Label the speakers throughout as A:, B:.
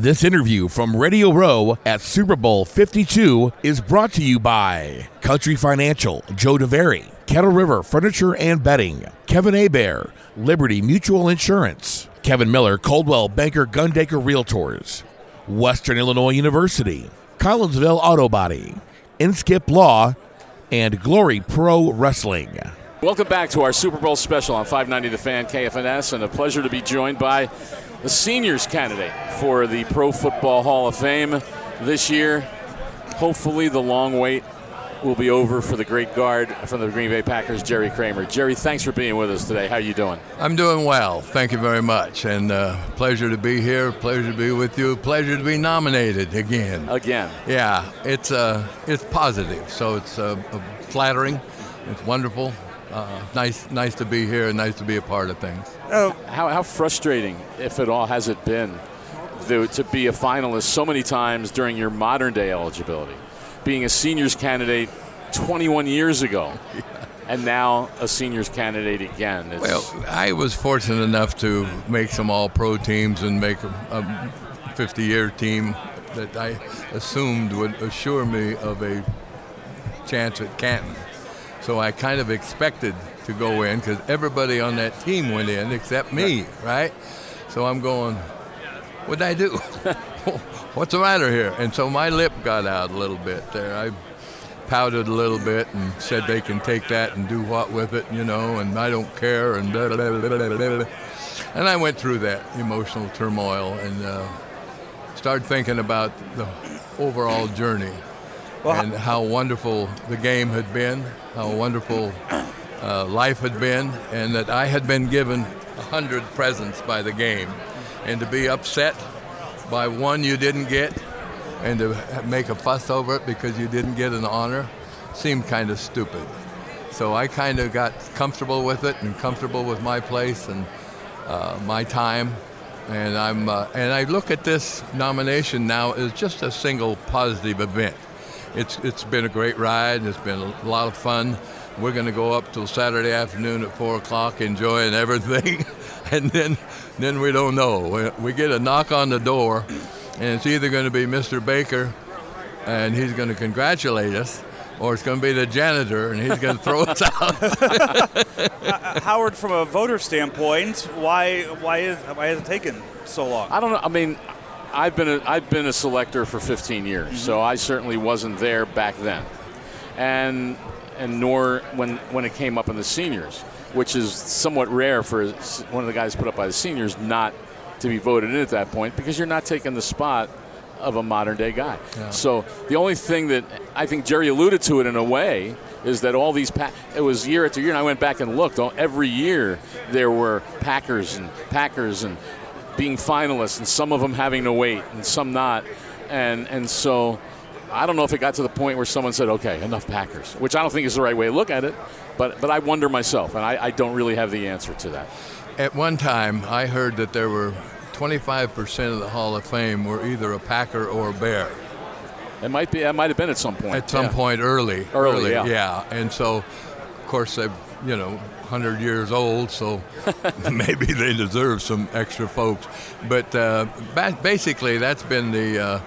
A: This interview from Radio Row at Super Bowl 52 is brought to you by Country Financial, Joe DeVary, Kettle River Furniture and Bedding, Kevin Abair, Liberty Mutual Insurance, Kevin Miller, Coldwell Banker Gundaker Realtors, Western Illinois University, Collinsville Auto Body, Inskip Law, and Glory Pro Wrestling.
B: Welcome back to our Super Bowl special on 590 The Fan KFNS, and a pleasure to be joined by the seniors candidate for the Pro Football Hall of Fame this year. Hopefully, the long wait will be over for the great guard from the Green Bay Packers, Jerry Kramer. Jerry, thanks for being with us today. How are you doing?
C: I'm doing well. Thank you very much, and uh, pleasure to be here. Pleasure to be with you. Pleasure to be nominated again.
B: Again.
C: Yeah, it's uh, it's positive, so it's uh, flattering. It's wonderful. Uh, nice, nice to be here, and nice to be a part of things.
B: Oh. How, how frustrating, if at all, has it been to, to be a finalist so many times during your modern day eligibility? Being a seniors candidate 21 years ago. And now a seniors candidate again.
C: It's well, I was fortunate enough to make some all pro teams and make a 50 year team that I assumed would assure me of a chance at Canton. So I kind of expected to go in because everybody on that team went in except me, right? So I'm going, what'd I do? What's the matter here? And so my lip got out a little bit there. I pouted a little bit and said they can take that and do what with it, you know, and I don't care, and blah, blah, blah, And I went through that emotional turmoil and uh, started thinking about the overall journey well, and how wonderful the game had been, how wonderful uh, life had been, and that I had been given a hundred presents by the game, and to be upset by one you didn't get, and to make a fuss over it because you didn't get an honor, seemed kind of stupid. So I kind of got comfortable with it and comfortable with my place and uh, my time, and I'm uh, and I look at this nomination now as just a single positive event it's it's been a great ride. It's been a lot of fun. We're going to go up till Saturday afternoon at four o'clock, enjoying everything, and then then we don't know. We, we get a knock on the door, and it's either going to be Mr. Baker, and he's going to congratulate us, or it's going to be the janitor and he's going to throw us out.
D: uh, Howard, from a voter standpoint, why why is why has it taken so long?
B: I don't know. I mean, I've been a, I've been a selector for 15 years, mm-hmm. so I certainly wasn't there back then, and and nor when when it came up in the seniors, which is somewhat rare for one of the guys put up by the seniors not to be voted in at that point because you're not taking the spot of a modern day guy. Yeah. So the only thing that I think Jerry alluded to it in a way is that all these pa- it was year after year and I went back and looked every year there were Packers and Packers and being finalists and some of them having to wait and some not. And, and so I don't know if it got to the point where someone said, okay, enough Packers, which I don't think is the right way to look at it. But, but I wonder myself, and I, I don't really have the answer to that.
C: At one time, I heard that there were 25% of the Hall of Fame were either a Packer or a Bear.
B: It might be. It might have been at some point.
C: At some
B: yeah.
C: point early.
B: Early, early yeah.
C: yeah. And so, of course, they've you know 100 years old, so maybe they deserve some extra folks. But uh, basically, that's been the uh,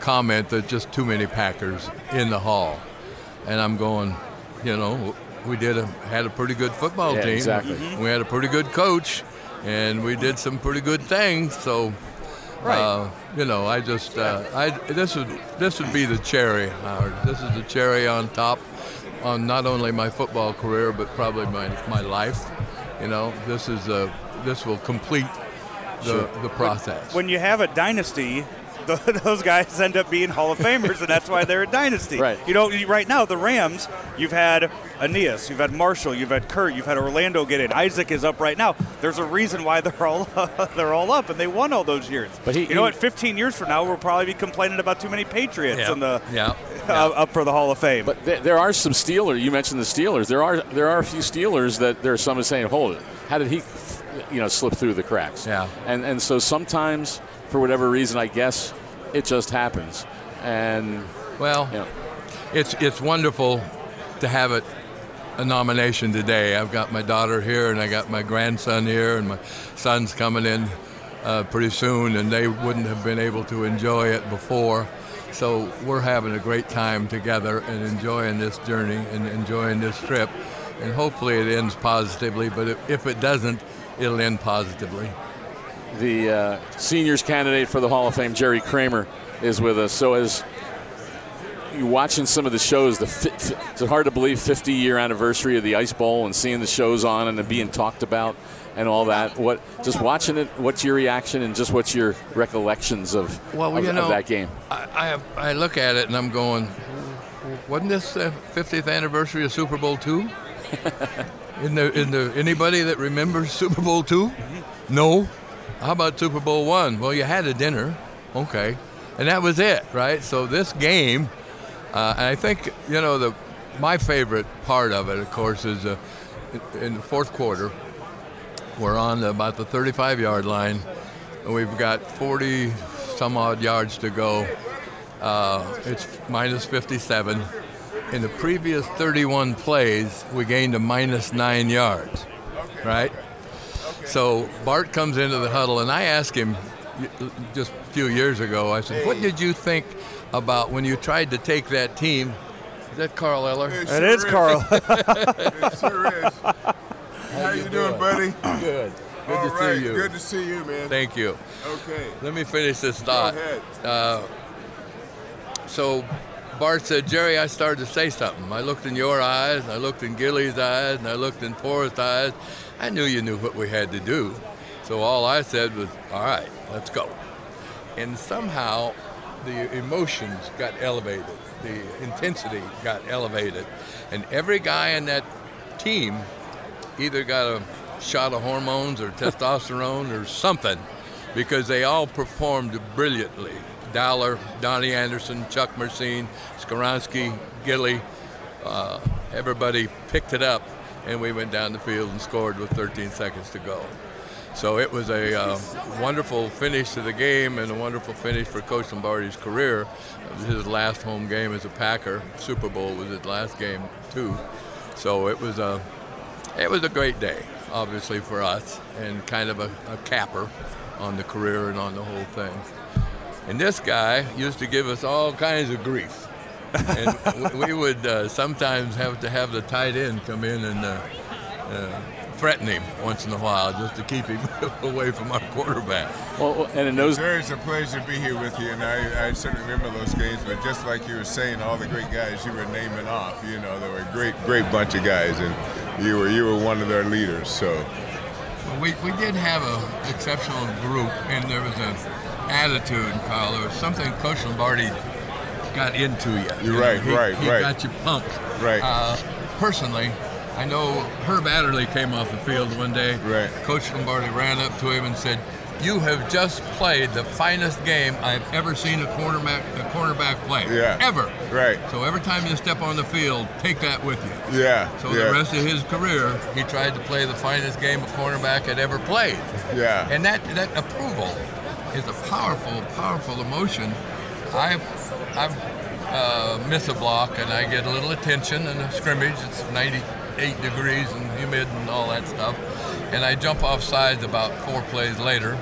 C: comment that just too many Packers in the hall. And I'm going, you know, we did a, had a pretty good football
B: yeah,
C: team.
B: Exactly. Mm-hmm.
C: We had a pretty good coach, and we did some pretty good things. So, right. Uh, you know, I just, uh, I this would this would be the cherry, Howard. This is the cherry on top on not only my football career but probably my, my life. You know, this is a this will complete the, sure. the process.
D: When you have a dynasty, those guys end up being Hall of Famers, and that's why they're a dynasty.
B: Right.
D: You know, right now the Rams, you've had Aeneas, you've had Marshall, you've had Kurt, you've had Orlando get in. Isaac is up right now. There's a reason why they're all they're all up, and they won all those years. But he, you know what? 15 years from now, we'll probably be complaining about too many Patriots
C: yeah,
D: in the
C: yeah,
D: yeah. Uh, up for the Hall of Fame.
B: But th- there are some Steelers. You mentioned the Steelers. There are there are a few Steelers that there are some saying, "Hold it, how did he, you know, slip through the cracks?"
C: Yeah.
B: And and so sometimes, for whatever reason, I guess it just happens. And
C: well, you know. it's it's wonderful to have it a nomination today. I've got my daughter here, and I got my grandson here, and my son's coming in uh, pretty soon, and they wouldn't have been able to enjoy it before. So we're having a great time together and enjoying this journey and enjoying this trip. And hopefully it ends positively, but if it doesn't, it'll end positively.
B: The uh, seniors candidate for the Hall of Fame, Jerry Kramer, is with us. So as you watching some of the shows, the fi- it's hard to believe 50 year anniversary of the Ice Bowl and seeing the shows on and being talked about and all that. What just watching it? What's your reaction and just what's your recollections of,
C: well,
B: of,
C: you know,
B: of that game?
C: I, I, I look at it and I'm going, wasn't this the 50th anniversary of Super Bowl two? in the in the anybody that remembers Super Bowl 2 No. How about Super Bowl one? Well, you had a dinner, okay, and that was it, right? So this game, uh, and I think you know the my favorite part of it, of course, is uh, in the fourth quarter. We're on about the 35 yard line, and we've got 40 some odd yards to go. Uh, it's minus 57. In the previous 31 plays, we gained a minus nine yards, right? So Bart comes into the huddle, and I asked him just a few years ago, I said, What did you think about when you tried to take that team? Is that Carl Eller?
D: It, sure it is, is, Carl.
E: it sure is. How, you, doing, buddy?
C: Good. Good
E: All
C: to
E: right.
C: see you.
E: Good to see you, man.
C: Thank you.
E: Okay.
C: Let me finish this thought.
E: Go ahead.
C: Uh, so Bart said, Jerry, I started to say something. I looked in your eyes, and I looked in Gilly's eyes, and I looked in Forrest's eyes. I knew you knew what we had to do. So all I said was, all right, let's go. And somehow the emotions got elevated, the intensity got elevated. And every guy in that team either got a shot of hormones or testosterone or something because they all performed brilliantly. Dowler, Donnie Anderson, Chuck Mercein, Skoronski, Gilly, uh, everybody picked it up, and we went down the field and scored with 13 seconds to go. So it was a uh, wonderful finish to the game and a wonderful finish for Coach Lombardi's career. His last home game as a Packer. Super Bowl was his last game too. So it was a it was a great day, obviously for us, and kind of a, a capper on the career and on the whole thing. And this guy used to give us all kinds of grief. and we would uh, sometimes have to have the tight end come in and uh, uh, threaten him once in a while just to keep him away from our quarterback.
B: Well, and in those,
E: it's a pleasure to be here with you, and I, I certainly remember those games. But just like you were saying, all the great guys you were naming off, you know, there were a great, great bunch of guys, and you were you were one of their leaders. So.
C: Well, we, we did have an exceptional group, and there was a attitude, Carl. There was something Coach Lombardi got into you.
E: You're you right,
C: he,
E: right,
C: he
E: right.
C: got you pumped.
E: Right.
C: Uh, personally, I know Herb Adderley came off the field one day.
E: Right.
C: Coach Lombardi ran up to him and said, "You have just played the finest game I've ever seen a cornerback a cornerback play.
E: Yeah.
C: Ever.
E: Right.
C: So every time you step on the field, take that with you.
E: Yeah.
C: So
E: yeah.
C: the rest of his career, he tried to play the finest game a cornerback had ever played.
E: Yeah.
C: And that that approval is a powerful, powerful emotion. I, I uh, miss a block and I get a little attention in a scrimmage. It's 98 degrees and humid and all that stuff. And I jump off sides about four plays later.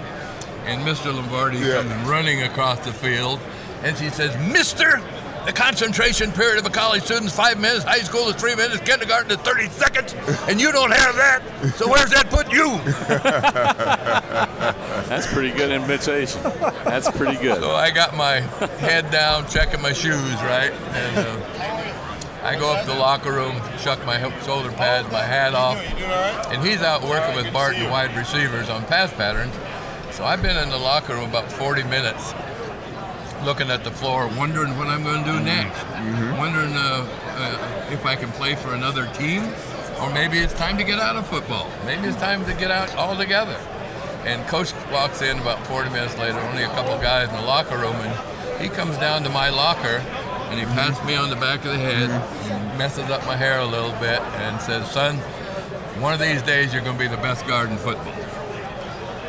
C: And Mr. Lombardi yeah. comes running across the field and he says, Mister, the concentration period of a college student is five minutes, high school is three minutes, kindergarten is 30 seconds, and you don't have that. So where's that put you?
B: That's pretty good invitation. That's pretty good.
C: So I got my head down, checking my shoes, right? And uh, I go up to the locker room, chuck my shoulder pads, my hat off, and he's out working with Bart and wide receivers on pass patterns. So I've been in the locker room about 40 minutes looking at the floor, wondering what I'm going to do next,
E: mm-hmm.
C: wondering uh, uh, if I can play for another team, or maybe it's time to get out of football. Maybe it's time to get out altogether. And coach walks in about 40 minutes later, only a couple guys in the locker room, and he comes down to my locker and he pats me on the back of the head, messes up my hair a little bit, and says, "Son, one of these days you're going to be the best guard in football."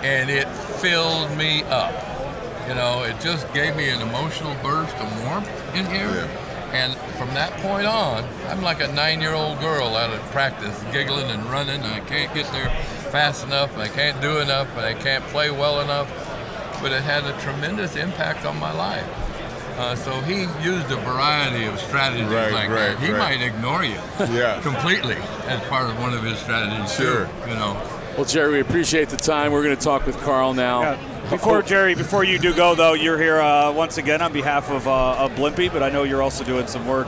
C: And it filled me up you know, it just gave me an emotional burst of warmth in here.
E: Yeah.
C: And from that point on, I'm like a nine-year-old girl out of practice, giggling and running. And I can't get there fast enough, and I can't do enough, and I can't play well enough. But it had a tremendous impact on my life. Uh, so he used a variety of strategies
E: Right,
C: like
E: right,
C: that. He
E: right.
C: might ignore you
E: Yeah.
C: completely as part of one of his strategies.
E: Sure.
C: too, you know.
B: Well, Jerry, we appreciate the time. We're going to talk with Carl now.
D: Yeah. Before Jerry, before you do go though, you're here uh, once again on behalf of, uh, of Blimpie, but I know you're also doing some work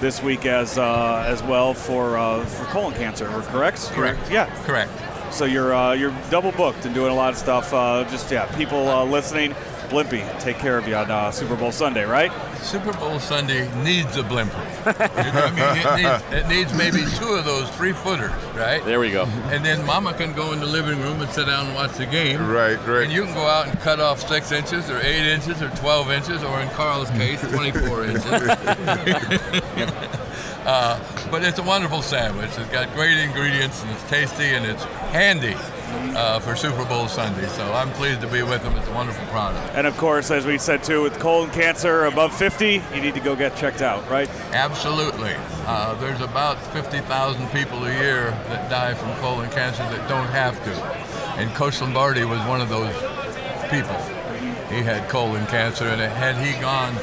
D: this week as uh, as well for uh, for colon cancer. Correct?
C: Correct.
D: Yeah.
C: Correct.
D: So you're uh, you're double booked and doing a lot of stuff. Uh, just yeah, people uh, listening. Blimpie, take care of you on uh, Super Bowl Sunday, right?
C: Super Bowl Sunday needs a blimper. I mean, it needs, it needs maybe two of those three footers, right?
B: There we go.
C: And then Mama can go in the living room and sit down and watch the game.
E: Right, right.
C: And you can go out and cut off six inches or eight inches or 12 inches, or in Carl's case, 24 inches. uh, but it's a wonderful sandwich. It's got great ingredients and it's tasty and it's handy uh, for Super Bowl Sunday. So I'm pleased to be with them. It's a wonderful product.
D: And of course, as we said too, with colon cancer above 50, you need to go get checked out, right?
C: Absolutely. Uh, there's about 50,000 people a year that die from colon cancer that don't have to. And Coach Lombardi was one of those people. He had colon cancer, and had he gone,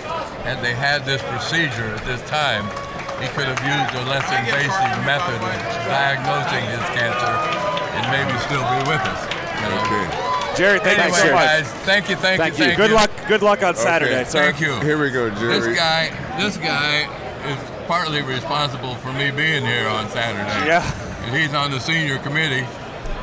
C: had they had this procedure at this time, he could have used a less invasive method of diagnosing his cancer and maybe still be with us. you know.
E: Okay.
D: Jerry, thank
C: Anyway,
D: you so much.
C: guys, thank you, thank,
B: Thank
C: you,
B: you.
D: Good
C: you.
D: luck. Good luck on Saturday, sir.
C: Thank you.
E: Here we go, Jerry.
C: This guy, this guy is partly responsible for me being here on Saturday.
D: Yeah.
C: And he's on the senior committee,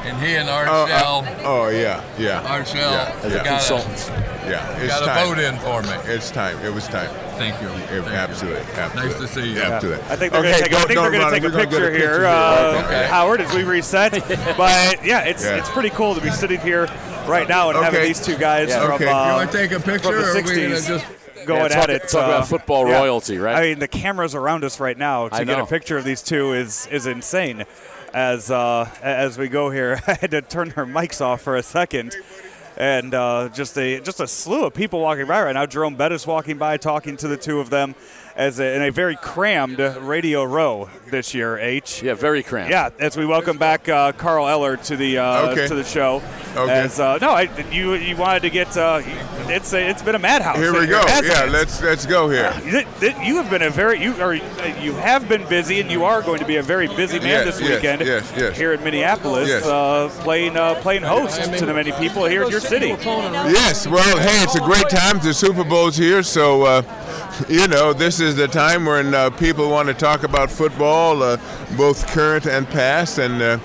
C: and he and Art
E: Oh, uh, oh yeah, yeah.
C: Art Shell,
E: Yeah,
B: As a
C: got,
B: consultant.
E: yeah. It's
C: got a
E: time.
C: vote in for me.
E: It's time. It was time.
C: Thank you.
E: It-
C: Thank you.
E: absolutely, absolutely.
C: Nice to see you.
E: Yeah, absolutely.
D: I think they're
E: Okay,
D: going to take, I
E: don't-
D: think they're
E: don't
D: gonna take a
E: We're gonna get
D: picture,
E: a
D: here, uh.
C: Okay.
D: Howard, as we reset. but yeah, it's
E: Yeah.
D: it's pretty cool to be sitting here right now and having these two guys
B: Yeah.
D: from,
E: Okay.
C: You
D: uh,
C: want to take a picture,
D: from the
C: or are we gonna
D: 60s.
C: just?
D: going
B: Yeah, talk-
D: at it.
B: talk about
D: uh,
B: football
D: yeah.
B: royalty, right?
D: I mean, the cameras around us right now to get a picture of these two is is insane. As uh, as we go here, I had to turn our mics off for a second. And uh, just a just a slew of people walking by right now. Jerome Bettis walking by, talking to the two of them, as a, in a very crammed radio row this year. H.
B: Yeah, very crammed.
D: Yeah, as we welcome back uh, Carl Eller to the uh,
E: Okay.
D: to the show.
E: Okay.
D: As uh, no, I, you you wanted to get uh, it's a, it's been a madhouse.
E: Here we go. Yeah, let's let's go here.
D: Th- th- You have been a very you are you have been busy, and you are going to be a very busy man
E: Yes,
D: this
E: yes,
D: weekend
E: yes, yes.
D: here in Minneapolis,
E: Yes.
D: uh, playing uh, playing host to the many people here in your city.
E: Yes, well, hey, it's a great time. The Super Bowl's here, so uh, you know this is the time when uh, people want to talk about football, uh, both current and past, and uh,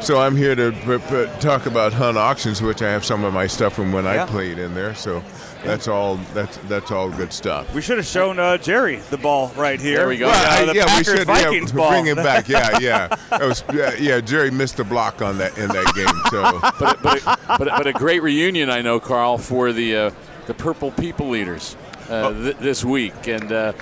E: so I'm here to p- p- talk about Hunt Auctions, which I have some of my stuff from when
D: Yeah.
E: I played in there. So that's all. That's that's all good stuff.
D: We should have shown uh, Jerry the ball right here.
B: There we go.
D: Uh,
E: Well, I-
D: the
E: yeah, we should
D: Vikings
E: yeah,
D: ball.
E: bring it back. Yeah, yeah. That was, yeah, yeah, Jerry missed the block on that in that game. So
B: but, but, but, but a great reunion, I know, Carl, for the uh, the Purple People Eaters uh, th- this week, and uh,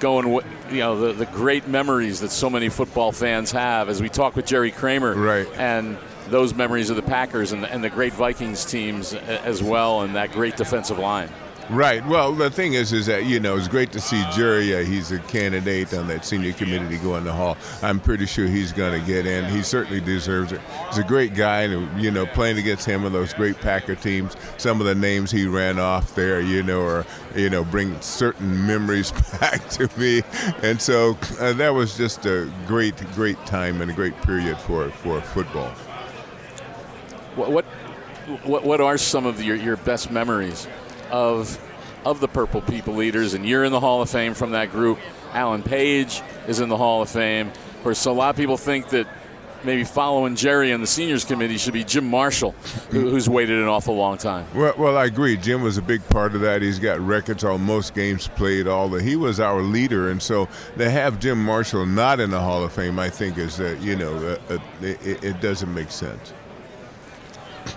B: going, wi- you know, the, the great memories that so many football fans have as we talk with Jerry Kramer,
E: Right.
B: and those memories of the Packers and, and the great Vikings teams as well, and that great defensive line.
E: Right. Well, the thing is, is that you know it's great to see Jerry. He's a candidate on that senior committee going to go in the hall. I'm pretty sure he's going to get in. He certainly deserves it. He's a great guy, and you know, playing against him and those great Packer teams. Some of the names he ran off there, you know, are you know bring certain memories back to me, and so uh, that was just a great, great time and a great period for for football.
B: What what what, what are some of your, your best memories of of the Purple People Eaters? And you're in the Hall of Fame from that group. Alan Page is in the Hall of Fame. Of course, a lot of people think that maybe following Jerry and the seniors committee should be Jim Marshall, who, who's waited an awful long time.
E: Well, well, I agree. Jim was a big part of that. He's got records on most games played. All the he was our leader, and so to have Jim Marshall not in the Hall of Fame, I think is uh, you know uh, uh, it, it doesn't make sense.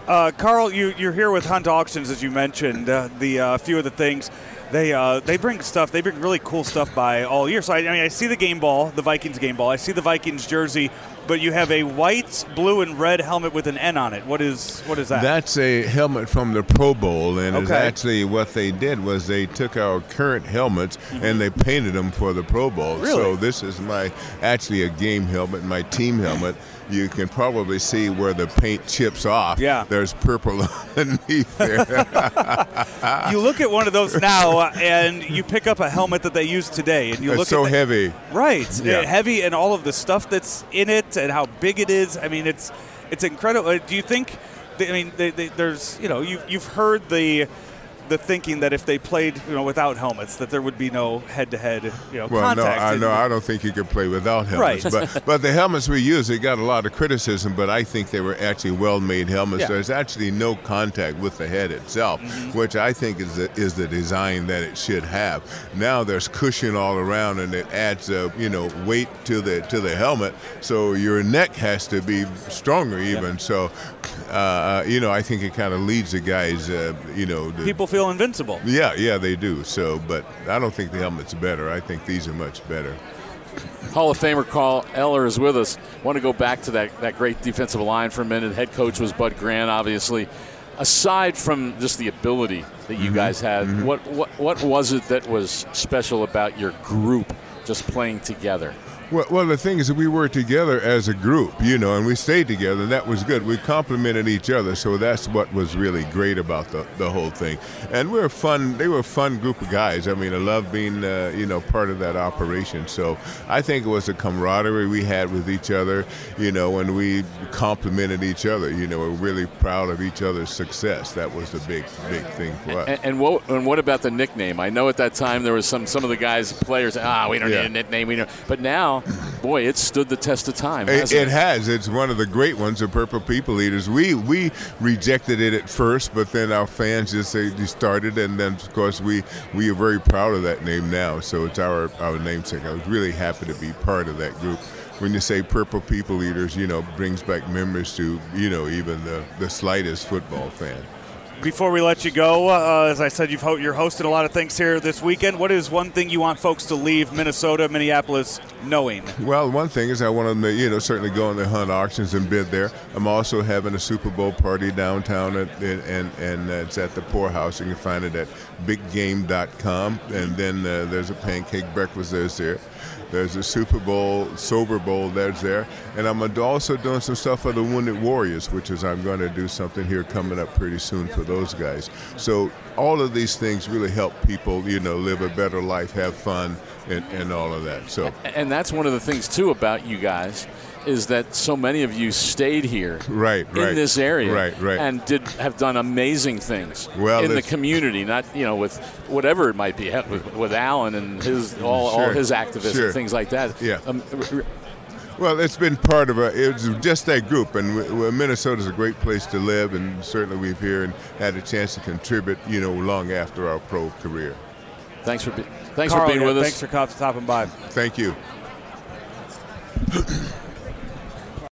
D: Uh, Carl, you, you're here with Hunt Auctions, as you mentioned. Uh, the uh, few of the things they uh, they bring stuff. They bring really cool stuff by all year. So I, I mean, I see the game ball, the Vikings game ball. I see the Vikings jersey, but you have a white, blue, and red helmet with an N on it. What is what is that?
E: That's a helmet from the Pro Bowl, and it's
D: Okay.
E: actually what they did was they took our current helmets mm-hmm. and they painted them for the Pro Bowl.
D: Really?
E: So this is my actually a game helmet, my team helmet, you can probably see where the paint chips off.
D: Yeah.
E: There's purple underneath there.
D: you look at one of those now, and you pick up a helmet that they use today, and you
E: it's
D: look
E: so
D: at the,
E: heavy.
D: Right,
E: Yeah.
D: Heavy, and all of the stuff that's in it, and how big it is. I mean, it's it's incredible. Do you think? I mean, they, they, there's you know you you've heard the the thinking that if they played you know without helmets that there would be no head-to-head you know
E: Well,
D: contact.
E: no, I know. I don't think you could play without helmets.
D: Right.
E: but but the helmets we use, they got a lot of criticism. But I think they were actually well-made helmets.
D: Yeah.
E: There's actually no contact with the head itself,
D: Mm-hmm.
E: which I think is the, is the design that it should have. Now there's cushion all around, and it adds uh, you know weight to the to the helmet. So your neck has to be stronger even. So uh, you know, I think it kind of leads the guys. Uh, you know, to,
D: people feel invincible.
E: yeah, yeah, they do. So, but I don't think the helmet's better. I think these are much better.
B: Hall of Famer Carl Eller is with us. want to go back to that, that great defensive line for a minute. Head coach was Bud Grant, obviously. Aside from just the ability that you mm-hmm. guys had, mm-hmm. what, what what was it that was special about your group just playing together?
E: Well, well, the thing is that we worked together as a group, you know, and we stayed together. And that was good. We complemented each other, so that's what was really great about the, the whole thing. And we were fun. They were a fun group of guys. I mean, I love being, uh, you know, part of that operation. So I think it was the camaraderie we had with each other, you know, and we complimented each other. You know, we're really proud of each other's success. That was the big, big thing for us.
B: And, and what and what about the nickname? I know at that time there was some some of the guys players ah we don't
E: Yeah.
B: need a nickname we know, but now, boy, it stood the test of time.
E: It, it has. It's one of the great ones, the Purple People Eaters. We we rejected it at first, but then our fans just say they started, and then of course we we are very proud of that name now. So it's our our namesake. I was really happy to be part of that group. When you say Purple People Eaters, you know, brings back memories to you know even the the slightest football fan.
D: Before we let you go, uh, as I said, you've ho- you're hosting a lot of things here this weekend. What is one thing you want folks to leave Minnesota, Minneapolis, knowing?
E: Well, one thing is I want them to, you know, certainly go on the hunt auctions and bid there. I'm also having a Super Bowl party downtown, at, and and, it's at the Pourhouse. You can find it at biggame.com. And then uh, there's a pancake breakfast that's there. There's a Super Bowl, Sober Bowl that's there. And I'm also doing some stuff for the Wounded Warriors, which is I'm going to do something here coming up pretty soon for those guys. So all of these things really help people, you know, live a better life, have fun, and, and all of that. So
B: And that's one of the things too about you guys is that so many of you stayed here
E: Right,
B: in
E: right.
B: this area
E: Right, right.
B: and did have done amazing things
E: Well,
B: in the community not you know with whatever it might be with, with Alan and his all, all his activists
E: sure.
B: and things like that
E: Yeah.
B: Um, r- r-
E: Well, it's been part of a. It was just that group, and w- w- Minnesota's a great place to live, and certainly we've here and had a chance to contribute, you know, long after our pro career.
B: thanks for be, thanks
D: Carl,
B: for being
D: yeah,
B: with us
D: Thanks for stopping by.
E: Thank you.